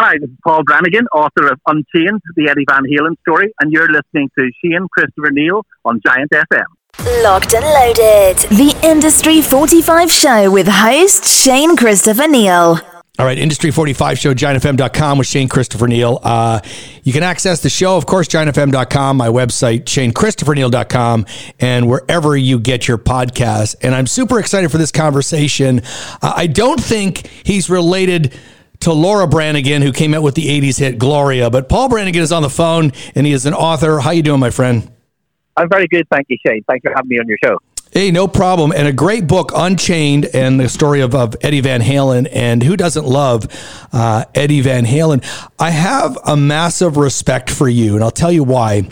Hi, this is Paul Brannigan, author of Unchained, the Eddie Van Halen story, and you're listening to Shane Christopher Neal on Giant FM. Locked and loaded. The Industry 45 show with host Shane Christopher Neal. All right, Industry 45 show, giantfm.com with Shane Christopher Neal. Uh, you can access the show, of course, giantfm.com, my website, shanechristopherneal.com, and wherever you get your podcasts. And I'm super excited for this conversation. Uh, I don't think he's related to Laura Branigan, who came out with the 80s hit Gloria, but Paul Brannigan is on the phone, and he is an author. How you doing, my friend? I'm very good, thank you, Shane. Thanks for having me on your show. Hey, no problem. And a great book, Unchained, and the story of, of Eddie Van Halen. And who doesn't love uh, Eddie Van Halen? I have a massive respect for you, and I'll tell you why.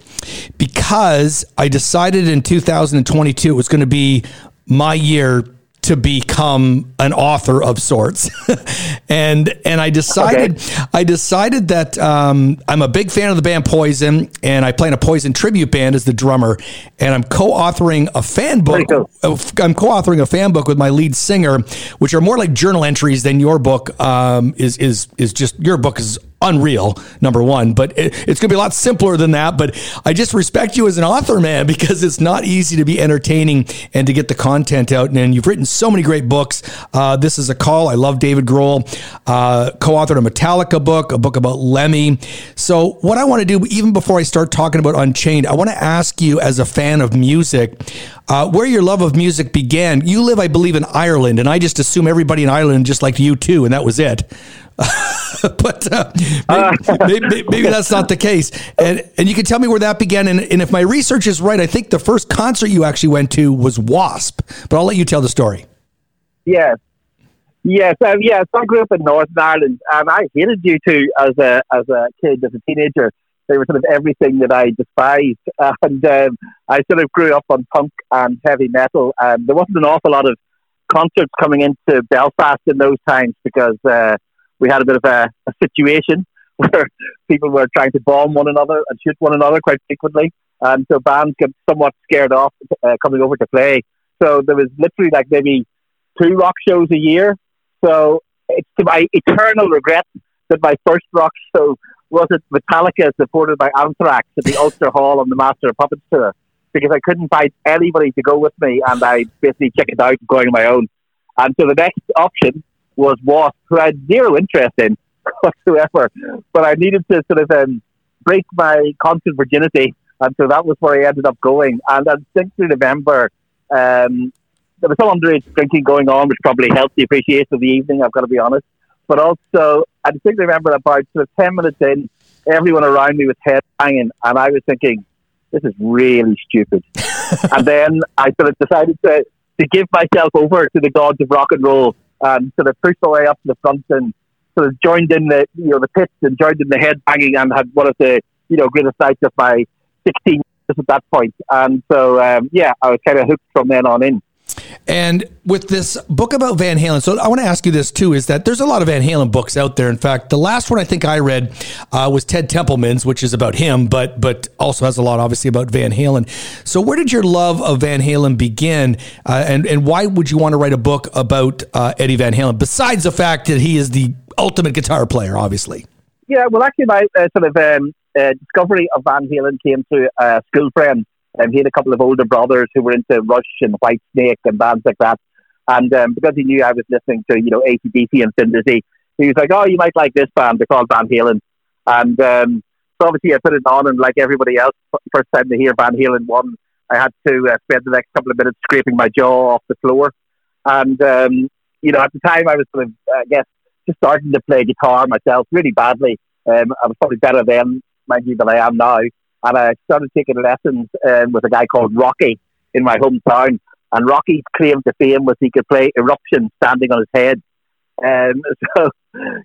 Because I decided in 2022 it was going to be my year to become an author of sorts. and and I decided okay. I decided that um, I'm a big fan of the band Poison, and I play in a Poison tribute band as the drummer, and I'm co-authoring a fan book. Cool. I'm co-authoring a fan book with my lead singer, which are more like journal entries than your book um, is is is just your book is unreal, number one. But it, it's going to be a lot simpler than that. But I just respect you as an author, man, because it's not easy to be entertaining and to get the content out. And you've written so many great books. Uh, this is a call. I love David Grohl. Uh, co-authored a Metallica book, a book about Lemmy. So what I want to do, even before I start talking about Unchained, I want to ask you, as a fan of music, uh, where your love of music began. You live, I believe, in Ireland, and I just assume everybody in Ireland just liked U2, and that was it. but uh, maybe, maybe, maybe, that's not the case. And and you can tell me where that began. And, and if my research is right, I think the first concert you actually went to was Wasp. But I'll let you tell the story. Yes. Yes, um, yes. I grew up in Northern Ireland, and I hated U2 as a as a kid, as a teenager. They were sort of everything that I despised, and um, I sort of grew up on punk and heavy metal. And there wasn't an awful lot of concerts coming into Belfast in those times because uh, we had a bit of a, a situation where people were trying to bomb one another and shoot one another quite frequently. And so bands get somewhat scared off uh, coming over to play. So there was literally like maybe two rock shows a year. So it's to my eternal regret that my first rock show was it Metallica supported by Anthrax at the Ulster Hall on the Master of Puppets tour because I couldn't find anybody to go with me and I basically checked it out going on my own. And so the next option was Wasp, who I had zero interest in whatsoever. But I needed to sort of um, break my constant virginity, and so that was where I ended up going. And I distinctly remember um, there was some underage drinking going on, which probably helped the appreciation of the evening. I've got to be honest. But also, I distinctly remember about sort of ten minutes in, everyone around me was head hanging, and I was thinking, "This is really stupid." and then I sort of decided to to give myself over to the gods of rock and roll um, sort of pushed my way up to the front and sort of joined in the you know the pits and joined in the head banging and had one of the you know greatest nights of my 16 years at that point. And so um, yeah, I was kind of hooked from then on in. And with this book about Van Halen, so I want to ask you this too: is that there's a lot of Van Halen books out there. In fact, the last one I think I read uh, was Ted Templeman's, which is about him, but but also has a lot, obviously, about Van Halen. So, where did your love of Van Halen begin, uh, and and why would you want to write a book about uh, Eddie Van Halen? Besides the fact that he is the ultimate guitar player, obviously. Yeah, well, actually, my uh, sort of um, uh, discovery of Van Halen came through a school friend um, he had a couple of older brothers who were into Rush and Whitesnake and bands like that. And um, because he knew I was listening to, you know, ACDC and Synthacy, he was like, oh, you might like this band. They're called Van Halen. And um, so obviously I put it on, and like everybody else, first time to hear Van Halen 1, I had to uh, spend the next couple of minutes scraping my jaw off the floor. And, um, you know, at the time I was sort of, I guess, just starting to play guitar myself really badly. Um, I was probably better then, mind you, than I am now and I started taking lessons um, with a guy called Rocky in my hometown. And Rocky's claim to fame was he could play Eruption standing on his head. Um, so,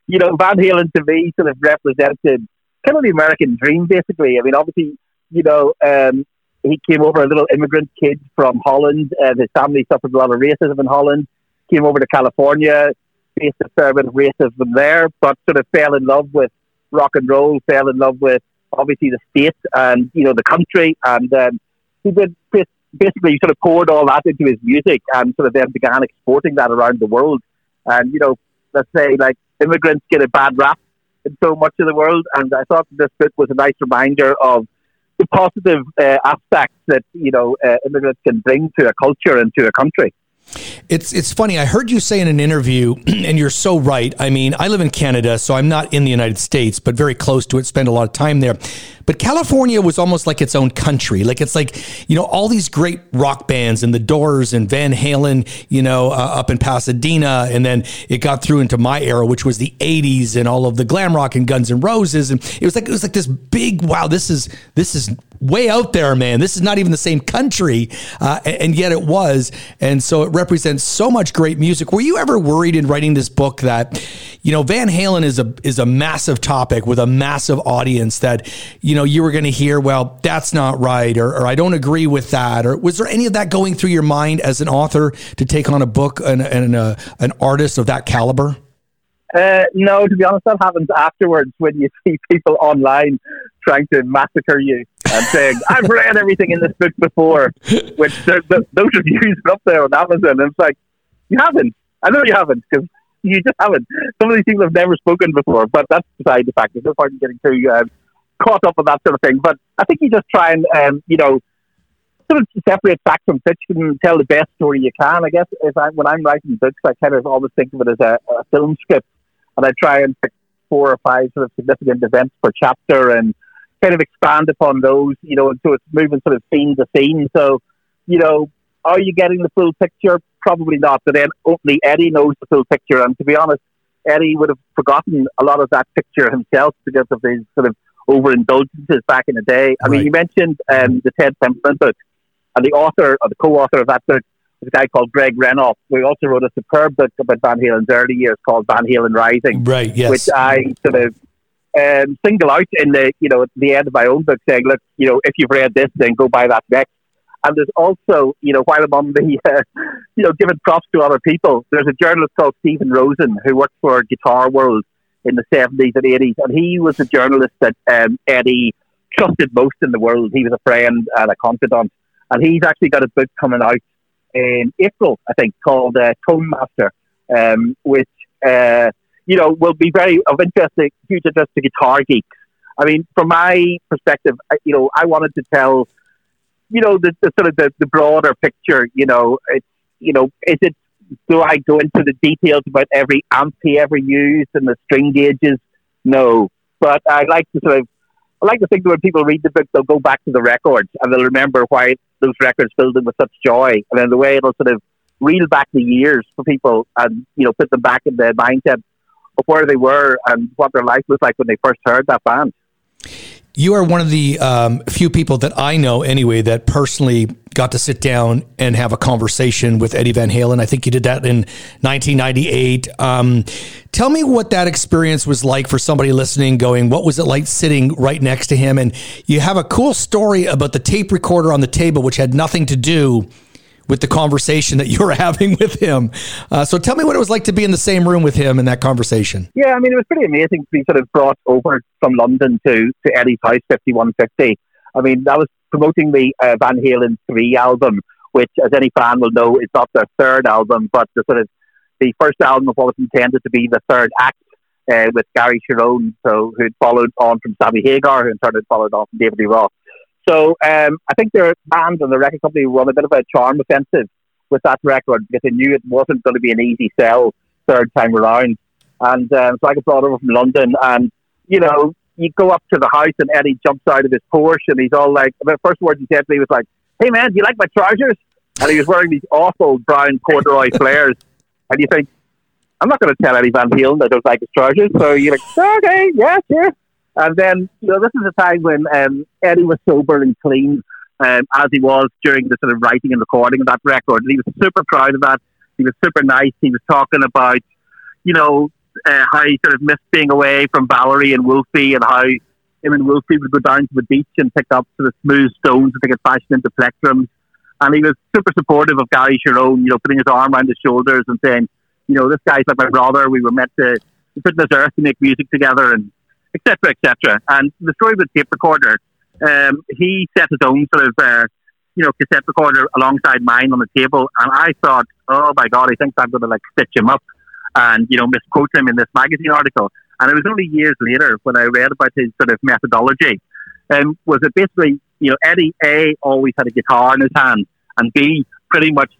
you know, Van Halen to me sort of represented kind of the American dream, basically. I mean, obviously, you know, um, he came over a little immigrant kid from Holland. Uh, his family suffered a lot of racism in Holland. Came over to California, faced a fair bit of racism there, but sort of fell in love with rock and roll, fell in love with obviously the state and you know the country, and um, he did basically sort of poured all that into his music, and sort of then began exporting that around the world. And you know, let's say like immigrants get a bad rap in so much of the world. And I thought this book was a nice reminder of the positive uh, aspects that you know uh, immigrants can bring to a culture and to a country. It's it's funny. I heard you say in an interview, and you're so right. I mean, I live in Canada, so I'm not in the United States, but very close to it. Spend a lot of time there. But California was almost like its own country. Like it's like you know all these great rock bands and the Doors and Van Halen, you know, uh, up in Pasadena, and then it got through into my era, which was the '80s and all of the glam rock and Guns and Roses, and it was like it was like this big wow. This is this is way out there, man. This is not even the same country, uh, and yet it was. And so it represents so much great music. Were you ever worried in writing this book that, you know, Van Halen is a is a massive topic with a massive audience that, you know, you were going to hear, well, that's not right, or, or, I don't agree with that, or was there any of that going through your mind as an author to take on a book and, and a, uh, an artist of that caliber? Uh, no, to be honest, that happens afterwards when you see people online trying to massacre you and saying, "I've read everything in this book before," which the, those reviews up there on Amazon. And it's like, you haven't. I know you haven't because you just haven't. Some of these people have never spoken before, but that's beside the fact. There's no point in getting too uh, caught up on that sort of thing. But I think you just try and, um, you know, sort of separate fact from fiction and tell the best story you can. I guess if I, when I'm writing books, I kind of always think of it as a, a film script and I try and pick four or five sort of significant events per chapter and kind of expand upon those, you know, and so it's moving sort of scene to scene. So, you know, are you getting the full picture? Probably not. But then only Eddie knows the full picture. And to be honest, Eddie would have forgotten a lot of that picture himself because of his sort of overindulgences back in the day. I right. mean, you mentioned um, the Ted Templeman book, and the author or the co-author of that book is a guy called Greg Renoff. We also wrote a superb book about Van Halen's early years called Van Halen Rising. Right, yes. Which I sort of um, single out in the, you know, the end of my own book saying, look, you know, if you've read this, then go buy that next. And there's also, you know, while I'm on the, uh, you know, giving props to other people, there's a journalist called Steven Rosen who worked for Guitar World in the 70s and 80s. And he was a journalist that um, Eddie trusted most in the world. He was a friend and a confidant. And he's actually got a book coming out in April, I think, called uh, Tone Master, um, which uh, you know will be very of interest, huge interest to guitar geeks. I mean, from my perspective, you know, I wanted to tell, you know, the, the sort of the, the broader picture. You know, it's you know, is it do I go into the details about every amp he ever used and the string gauges? No, but I like to sort of I like to think that when people read the book, they'll go back to the records and they'll remember why those records filled them with such joy. And then the way it'll sort of reel back the years for people and, you know, put them back in their mindset of where they were and what their life was like when they first heard that band. You are one of the um, few people that I know, anyway, that personally got to sit down and have a conversation with Eddie Van Halen. I think you did that in 1998. Um, tell me what that experience was like for somebody listening, going, what was it like sitting right next to him? And you have a cool story about the tape recorder on the table, which had nothing to do with the conversation that you were having with him. Uh, so tell me what it was like to be in the same room with him in that conversation. Yeah, I mean, it was pretty amazing to be sort of brought over from London to, to Eddie's House 5150. I mean, that was promoting the uh, Van Halen 3 album, which, as any fan will know, is not their third album, but the sort of the first album of what was intended to be the third act uh, with Gary Cherone, so who'd followed on from Sammy Hagar, who in turn had followed on from David Lee Roth. So um, I think their band and the record company were on a bit of a charm offensive with that record because they knew it wasn't going to be an easy sell third time around. And um, so I got brought over from London, and you know, you go up to the house, and Eddie jumps out of his Porsche, and he's all like, the first words he said to me was like, "Hey man, do you like my trousers?" And he was wearing these awful brown corduroy flares, and you think, I'm not going to tell Eddie Van Halen that I don't like his trousers. So you're like, okay, yeah, sure. And then, you know, this is a time when um, Eddie was sober and clean, um, as he was during the sort of writing and recording of that record. And he was super proud of that. He was super nice. He was talking about, you know, uh, how he sort of missed being away from Valerie and Wolfie and how him and Wolfie would go down to the beach and pick up sort of smooth stones and they get fashioned into plectrums. And he was super supportive of Gary Cherone, you know, putting his arm around his shoulders and saying, you know, this guy's like my brother. We were meant to put this earth to make music together and etc., etc. And the story with tape recorder, um, he set his own sort of, uh, you know, cassette recorder alongside mine on the table, and I thought, oh my god, he thinks I'm going to like stitch him up and you know misquote him in this magazine article. And it was only years later when I read about his sort of methodology. Um, was it basically, you know, Eddie A always had a guitar in his hand, and B pretty much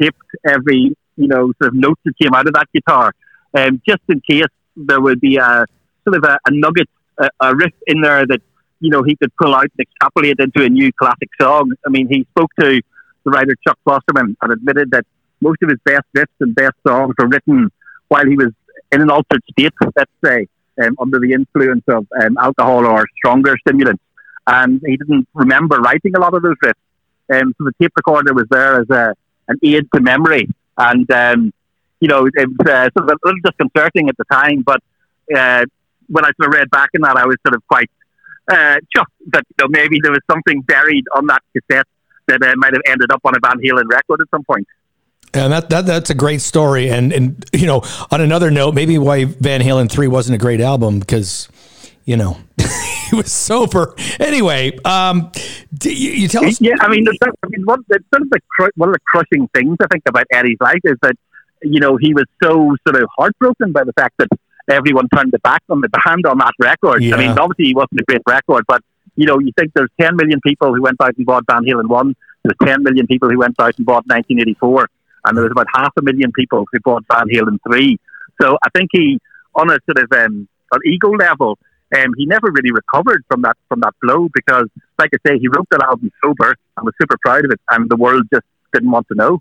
taped every, you know, sort of note that came out of that guitar, um, just in case there would be a sort of a, a nugget, a, a riff in there that you know he could pull out and extrapolate into a new classic song. I mean, he spoke to the writer Chuck Klosterman and admitted that most of his best riffs and best songs were written while he was in an altered state, let's say, um, under the influence of um, alcohol or stronger stimulants. And he didn't remember writing a lot of those riffs. Um, so the tape recorder was there as a, an aid to memory. And, um, you know, it was uh, sort of a little disconcerting at the time, but uh, when I sort of read back in that, I was sort of quite uh, chuffed that you know, maybe there was something buried on that cassette that uh, might have ended up on a Van Halen record at some point. And that, that that's a great story. And and you know, on another note, maybe why Van Halen three wasn't a great album because you know he was sober. Anyway, um, you, you, tell us. Yeah, I mean, I mean, one, sort of the one of the crushing things I think about Eddie's life is that you know he was so sort of heartbroken by the fact that everyone turned their back on the band on that record. Yeah. I mean, obviously he wasn't a great record, but you know, you think there's 10 million people who went out and bought Van Halen 1, there's 10 million people who went out and bought 1984, and there was about half a million people who bought Van Halen 3. So I think he, on a sort of um, an ego level, um, he never really recovered from that from that blow because, like I say, he wrote that album sober and was super proud of it, and the world just didn't want to know.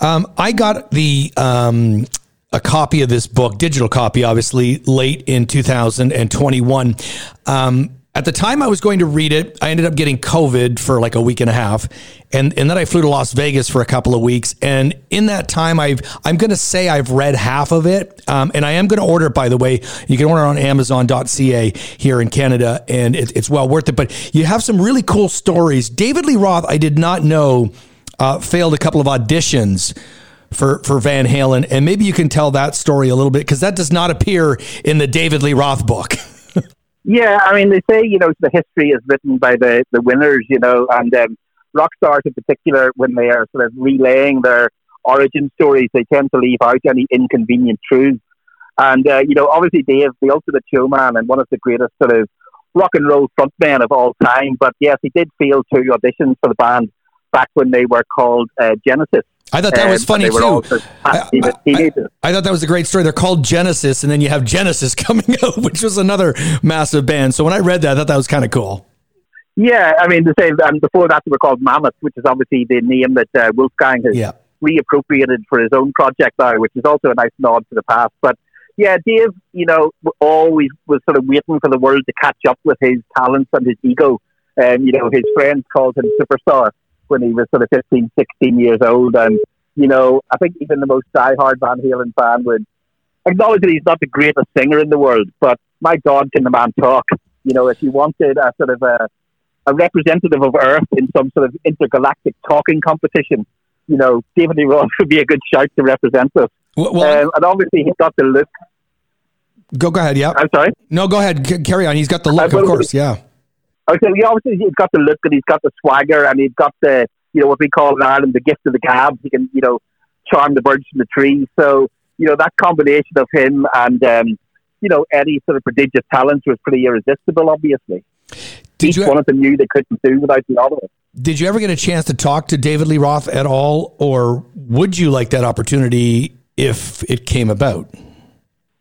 Um, I got the um, a copy of this book, digital copy, obviously, late in 2021. Um, at the time I was going to read it, I ended up getting COVID for like a week and a half. And, and then I flew to Las Vegas for a couple of weeks. And in that time, I've, I'm going to say I've read half of it. Um, and I am going to order it, by the way. You can order it on Amazon.ca here in Canada, and it, it's well worth it. But you have some really cool stories. David Lee Roth, I did not know, uh, failed a couple of auditions for for Van Halen, and maybe you can tell that story a little bit because that does not appear in the David Lee Roth book. Yeah, I mean, they say, you know, the history is written by the, the winners, you know, and um, rock stars in particular, when they are sort of relaying their origin stories, they tend to leave out any inconvenient truths. And, uh, you know, obviously Dave, the ultimate showman and one of the greatest sort of rock and roll frontmen of all time. But yes, he did fail two auditions for the band back when they were called uh, Genesis. I thought that was funny too. I, I, I, thought that was a great story. They're called Genesis, and then you have Genesis coming out, which was another massive band. So when I read that, I thought that was kind of cool. Yeah, I mean, the same. And before that, they were called Mammoth, which is obviously the name that uh, Wolfgang has yeah. reappropriated for his own project now, which is also a nice nod to the past. But yeah, Dave, you know, always was sort of waiting for the world to catch up with his talents and his ego. And um, you know, his friends called him superstar when he was sort of 15, 16 years old. And, you know, I think even the most diehard Van Halen fan would acknowledge that he's not the greatest singer in the world, but my God, can the man talk? You know, if you wanted a sort of a, a representative of Earth in some sort of intergalactic talking competition, you know, David Lee Roth would be a good shout to represent us. Well, well um, and obviously he's got the look. Go, go ahead. Yeah. I'm sorry. No, go ahead. C- carry on. He's got the look, uh, of course. Yeah. Okay, he obviously he's got the look and he's got the swagger and he's got the you know what we call in Ireland the gift of the gab. He can you know charm the birds from the trees. So you know that combination of him and um, you know Eddie's sort of prodigious talents was pretty irresistible. Obviously, Did each you, one of them knew they couldn't do without the other. Did you ever get a chance to talk to David Lee Roth at all, or would you like that opportunity if it came about?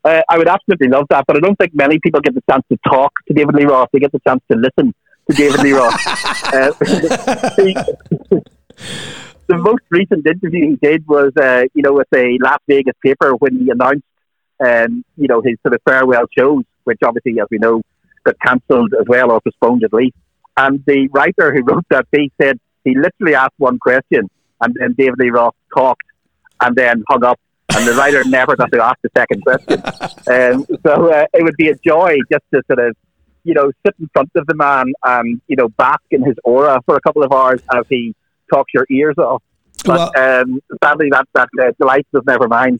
Uh, I would absolutely love that, but I don't think many people get the chance to talk to David Lee Roth. They get the chance to listen to David Lee Roth. uh, the, the, most recent interview he did was, uh, you know, with a Las Vegas paper when he announced, um, you know, his sort of farewell shows, which obviously, as we know, got cancelled as well or postponed at least. And the writer who wrote that piece said he literally asked one question, and then David Lee Roth talked, and then hung up and the writer never got to ask the second question. Um, so uh, it would be a joy just to sort of, you know, sit in front of the man and you know bask in his aura for a couple of hours as he talks your ears off. But well, um, sadly, that that uh, delight was never mine.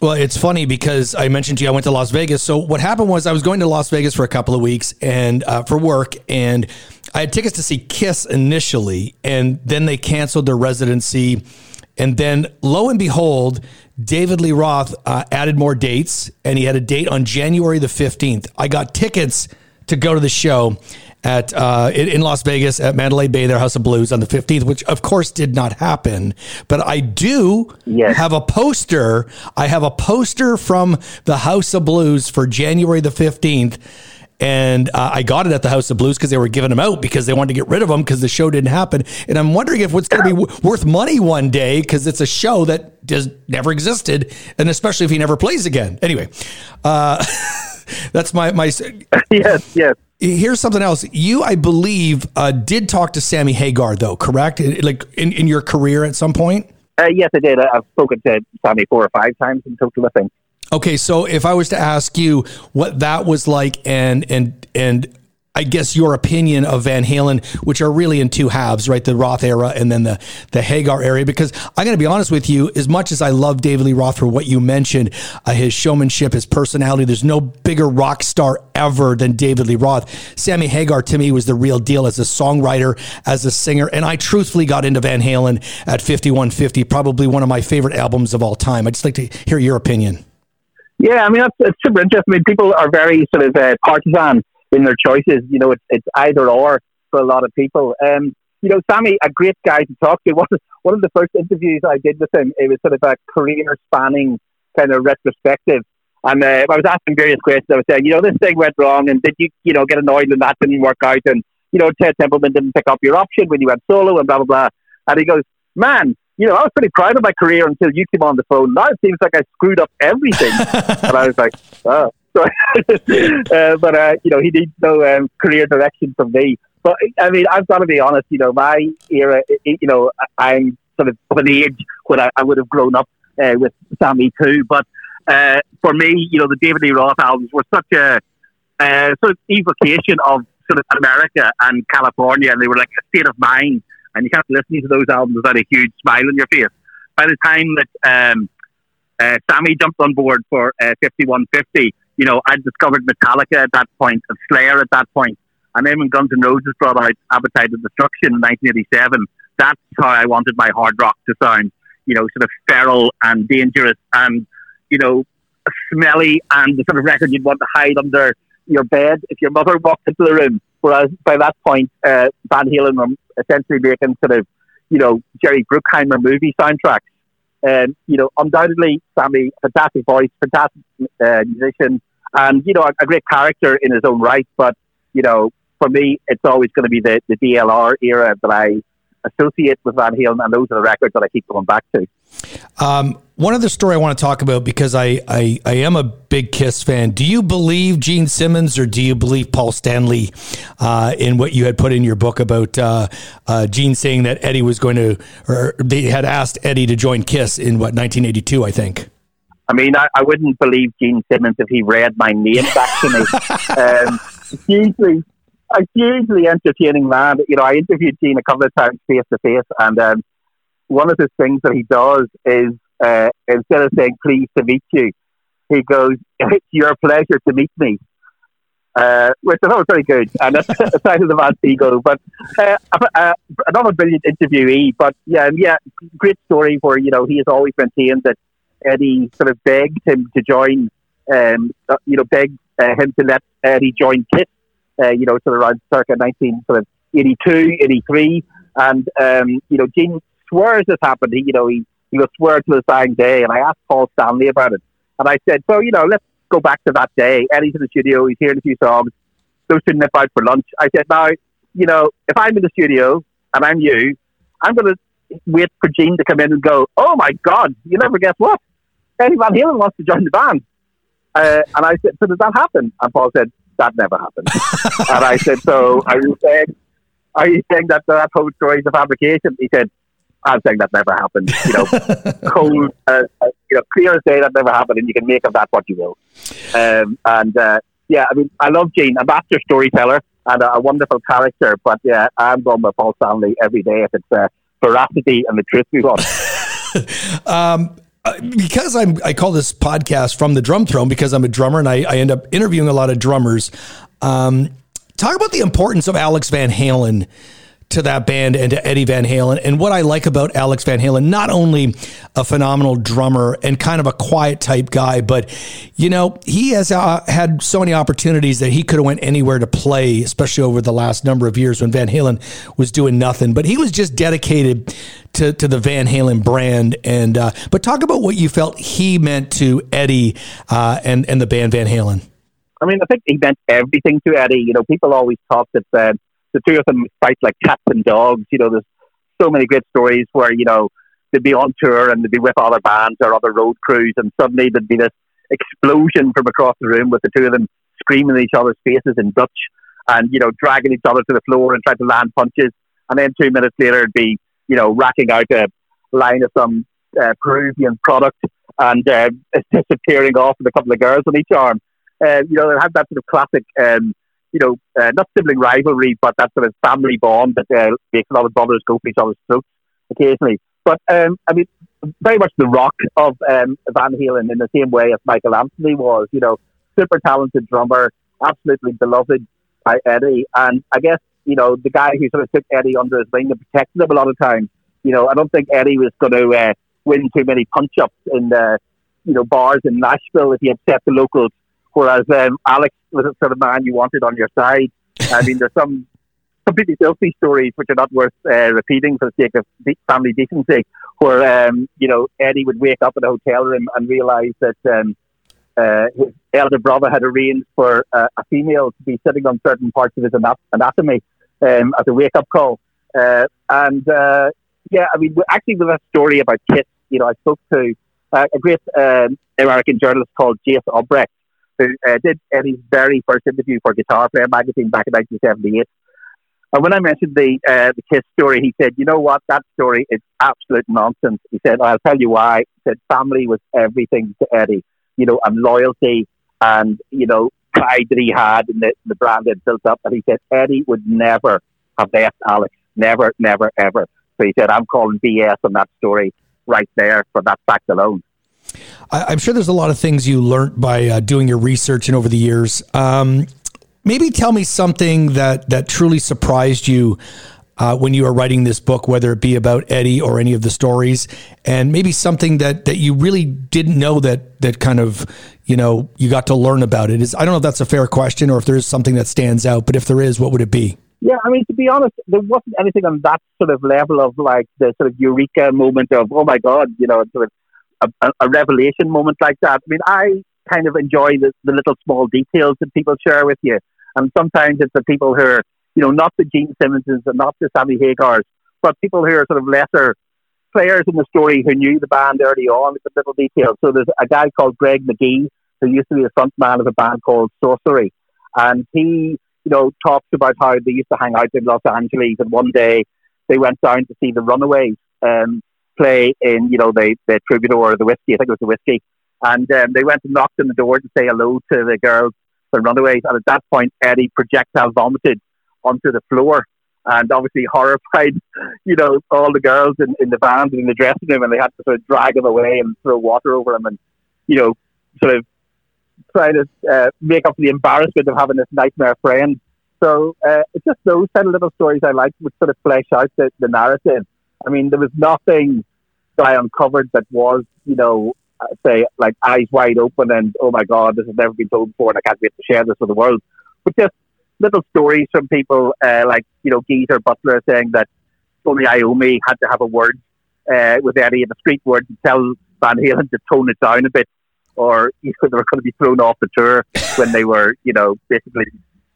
Well, it's funny because I mentioned to you I went to Las Vegas. So what happened was I was going to Las Vegas for a couple of weeks and uh, for work, and I had tickets to see Kiss initially, and then they canceled their residency And then lo and behold, David Lee Roth uh, added more dates, and he had a date on January the 15th. I got tickets to go to the show at uh, in Las Vegas at Mandalay Bay, their House of Blues on the 15th, which of course did not happen. But I do yes. have a poster. I have a poster from the House of Blues for January the 15th and uh, I got it at the House of Blues because they were giving them out because they wanted to get rid of them because the show didn't happen. And I'm wondering if it's going to be w- worth money one day because it's a show that just never existed, and especially if he never plays again. Anyway, uh, that's my my. yes, yes. Here's something else. You, I believe, uh, did talk to Sammy Hagar, though, correct? Like in, in your career at some point. Uh, yes, I did. I've spoken to Sammy four or five times in total. I think. Okay, so if I was to ask you what that was like, and and and I guess your opinion of Van Halen, which are really in two halves, right? The Roth era and then the the Hagar era. Because I'm going to be honest with you, as much as I love David Lee Roth for what you mentioned, uh, his showmanship, his personality, there's no bigger rock star ever than David Lee Roth. Sammy Hagar to me was the real deal as a songwriter, as a singer, and I truthfully got into Van Halen at 5150, probably one of my favorite albums of all time. I'd just like to hear your opinion. Yeah, I mean that's it's super interesting. I mean, people are very sort of uh, partisan in their choices. You know, it's it's either or for a lot of people. Um, you know, Sammy, a great guy to talk to. One of, one of the first interviews I did with him, it was sort of a career spanning kind of retrospective. And uh, I was asking various questions. I was saying, you know, this thing went wrong, and did you, you know, get annoyed when that didn't work out? And you know, Ted Templeman didn't pick up your option when you went solo, and blah blah blah. And he goes, man, you know, I was pretty proud of my career until you came on the phone. Now it seems like I screwed up everything. and I was like, oh. So, uh, but, uh, you know, he needs no um, career direction from me. But, I mean, I've got to be honest, you know, my era, you know, I'm sort of of an age when I, I would have grown up uh, with Sammy too. But uh, for me, you know, the David Lee Roth albums were such a uh, sort of evocation of sort of America and California, and they were like a state of mind and you kept listening to those albums without a huge smile on your face. By the time that um, uh, Sammy jumped on board for uh, 5150, you know, I'd discovered Metallica at that point, and Slayer at that point, and then when Guns N' Roses brought out Appetite of Destruction in 1987, that's how I wanted my hard rock to sound. You know, sort of feral and dangerous and, you know, smelly and the sort of record you'd want to hide under your bed if your mother walked into the room. Whereas by that point, uh, Van Halen were essentially making sort of, you know, Jerry Bruckheimer movie soundtracks. And, you know, undoubtedly, Sammy, fantastic voice, fantastic uh, musician, and, you know, a, a, great character in his own right. But, you know, for me, it's always going to be the, the DLR era that I associate with Van Halen, and those are the records that I keep going back to. Um, one other story I want to talk about because I, I, I am a big Kiss fan. Do you believe Gene Simmons or do you believe Paul Stanley uh, in what you had put in your book about uh, uh, Gene saying that Eddie was going to, or they had asked Eddie to join Kiss in what 1982, I think. I mean, I, I wouldn't believe Gene Simmons if he read my name back to me. um, hugely, a hugely entertaining man. You know, I interviewed Gene a couple of times face to face, and um, one of the things that he does is uh, instead of saying "pleased to meet you," he goes, "It's your pleasure to meet me." Uh, which I thought was very good, and that's a sign of the man's ego. But uh, uh, another brilliant interviewee. But yeah, yeah, great story where you know he has always maintained that Eddie sort of begged him to join, um, uh, you know, begged uh, him to let Eddie join Kiss, uh, you know, sort of around circa 19 sort of 82, 83. And, um, you know, Gene swears this happened. He, you know, he, he will swear to the dying day. And I asked Paul Stanley about it. And I said, so, you know, let's go back to that day. Eddie's in the studio. He's hearing a few songs. Those two nip out for lunch. I said, now, you know, if I'm in the studio and I'm you, I'm going to wait for Gene to come in and go, oh my God, you never guess what? Eddie Van Halen wants to join the band. Uh, and I said, so did that happen? And Paul said, that never happened. and I said, so are you saying, are you saying that that whole story is a fabrication? He said, I'm saying that never happened. You know, cold, uh, uh, you know, clear as day that never happened, and you can make of that what you will. Um, and uh, yeah, I mean, I love Gene, a master storyteller and a, a, wonderful character. But yeah, I'm going with Paul Stanley every day if it's uh, veracity and the truth we want. um, because I'm, I call this podcast from the drum throne because I'm a drummer and I, I end up interviewing a lot of drummers. Um, talk about the importance of Alex Van Halen to that band and to Eddie Van Halen. And what I like about Alex Van Halen, not only a phenomenal drummer and kind of a quiet type guy, but you know he has uh, had so many opportunities that he could have went anywhere to play, especially over the last number of years when Van Halen was doing nothing. But he was just dedicated to to the Van Halen brand. And uh, but talk about what you felt he meant to Eddie uh, and and the band Van Halen. I mean, I think he meant everything to Eddie. You know, people always talk that uh, the two of them fight like cats and dogs. You know, there's so many great stories where you know they'd be on tour and they'd be with other bands or other road crews, and suddenly there'd be this explosion from across the room with the two of them screaming in each other's faces in Dutch and you know dragging each other to the floor and trying to land punches, and then two minutes later it'd be you know racking out a line of some uh, Peruvian product and uh, disappearing off with a couple of girls on each arm uh, you know, they have that sort of classic, um, you know, uh, not sibling rivalry, but that sort of family bond that uh, makes a lot of brothers go for each other's throats occasionally. But um, I mean, very much the rock of um, Van Halen in the same way as Michael Anthony was. You know, super talented drummer, absolutely beloved by Eddie, and I guess you know the guy who sort of took Eddie under his wing and protected him a lot of times. You know, I don't think Eddie was going to uh, win too many punch ups in the you know bars in Nashville if he had set the locals Whereas um, Alex was the sort of man you wanted on your side. I mean, there's some completely filthy stories which are not worth uh, repeating for the sake of family decency. Where um, you know Eddie would wake up in a hotel room and realise that um, uh, his elder brother had arranged for uh, a female to be sitting on certain parts of his anatomy um, as a wake up call. Uh, and uh, yeah, I mean, actually, with a story about Kiss, you know, I spoke to a great um, American journalist called Jas Obrecht, who uh, did Eddie's very first interview for Guitar Player magazine back in 1978. And when I mentioned the uh, the Kiss story, he said, "You know what? That story is absolute nonsense." He said, "I'll tell you why." He said, "Family was everything to Eddie, you know, and loyalty, and you know, pride that he had in the, the brand that built up." And he said, "Eddie would never have left Alex, never, never, ever." So he said, "I'm calling BS on that story right there for that fact alone." I, am sure there's a lot of things you learned by uh, doing your research and over the years. Um, maybe tell me something that that truly surprised you uh, when you were writing this book, whether it be about Eddie or any of the stories, and maybe something that that you really didn't know that that kind of you know you got to learn about it. Is I don't know if that's a fair question or if there is something that stands out, but if there is, what would it be? Yeah, I mean, to be honest, there wasn't anything on that sort of level of like the sort of eureka moment of, oh my God, you know, sort of a, a, revelation moment like that. I mean, I kind of enjoy the, the little small details that people share with you. And sometimes it's the people who are, you know, not the Gene Simmonses and not the Sammy Hagars, but people who are sort of lesser players in the story who knew the band early on. It's a little detail. So there's a guy called Greg McGee who used to be the front man of a band called Sorcery. And he, you know, talks about how they used to hang out in Los Angeles and one day they went down to see the Runaways. Um, play in, you know, the, the Troubadour or the Whisky. I think it was the Whisky. And um, they went and knocked on the door to say hello to the girls, the runaways. And at that point, Eddie projectile vomited onto the floor and obviously horrified, you know, all the girls in, in the band and in the dressing room. And they had to sort of drag him away and throw water over him and, you know, sort of try to uh, make up for the embarrassment of having this nightmare friend. So uh, it's just those kind of little stories I like, which sort of flesh out the, the narrative. I mean, there was nothing that I uncovered that was, you know, uh, say like eyes wide open and oh my god, this has never been told before, and I can't wait to share this with the world. But just little stories from people uh, like you know Geezer Butler saying that Tony Iommi had to have a word uh, with Eddie in a street word to tell Van Halen to tone it down a bit, or you know they were going to be thrown off the tour when they were you know basically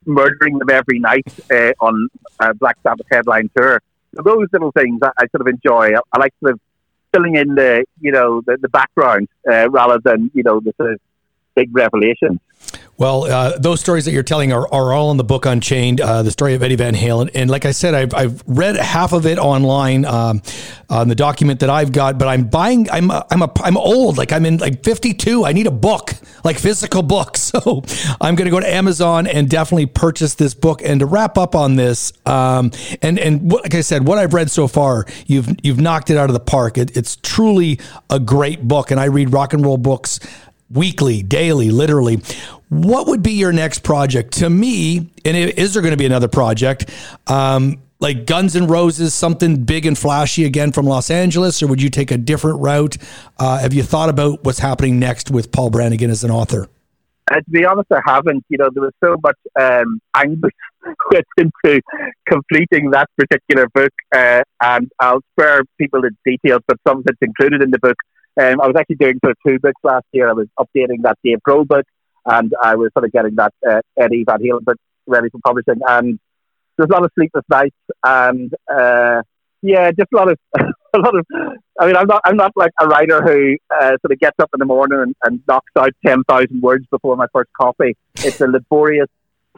murdering them every night uh, on a Black Sabbath headline tour those little things I, I, sort of enjoy. I, I, like sort of filling in the you know the, the background uh, rather than you know the sort of big revelations. Well, uh, those stories that you're telling are, are all in the book Unchained, uh, the story of Eddie Van Halen. And like I said, I've, I've read half of it online um, on the document that I've got, but I'm buying, I'm, I'm, a, I'm old. Like I'm in like 52. I need a book, like physical book. So I'm going to go to Amazon and definitely purchase this book. And to wrap up on this, um, and, and what, like I said, what I've read so far, you've, you've knocked it out of the park. It, it's truly a great book. And I read rock and roll books weekly, daily, literally. What would be your next project? To me, and is there going to be another project? Um, like Guns and Roses, something big and flashy again from Los Angeles, or would you take a different route? Uh, have you thought about what's happening next with Paul Brannigan as an author? Uh, to be honest, I haven't. You know, there was so much um, anguish went into completing that particular book, uh, and I'll spare people the details, but some of it's included in the book. Um, I was actually doing sort of two books last year. I was updating that Dave Grohl book, and I was sort of getting that uh, Eddie Van Halen book ready for publishing. And there's a lot of sleepless nights, and uh, yeah, just a lot of a lot of. I mean, I'm not I'm not like a writer who uh, sort of gets up in the morning and, and knocks out ten thousand words before my first coffee. It's a laborious,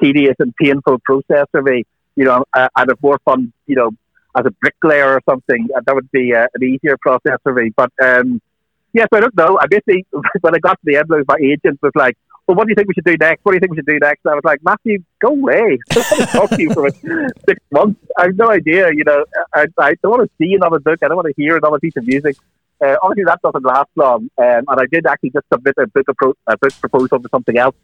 tedious, and painful process for me. You know, uh, I'd have more fun. You know, as a bricklayer or something, that would be uh, an easier process for me. But um, yes, I don't know. I basically when I got to the end, my agent was like, well, what do you think we should do next? What do you think we should do next? And I was like, Matthew, go away. I don't want to talk to you for six months. I have no idea. You know, I, I don't want to see another book. I don't want to hear another piece of music. Uh, obviously, that doesn't last long. Um, and I did actually just submit a book, appro- a book proposal for something else,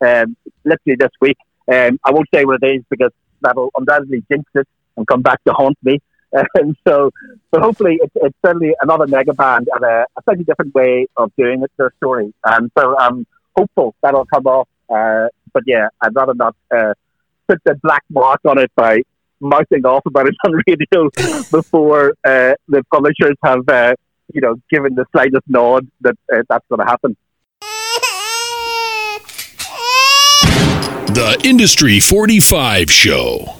um, literally this week. Um, I won't say what it is because that'll undoubtedly jinx it and come back to haunt me. And so, but hopefully, it's, it's certainly another mega band and a, a slightly different way of doing it, their story. And so, um, hopeful that'll come off. Uh, but yeah, I'd rather not uh, put the black mark on it by mouthing off about it on radio before uh, the publishers have, uh, you know, given the slightest nod that uh, that's going to happen. The Industry 45 Show.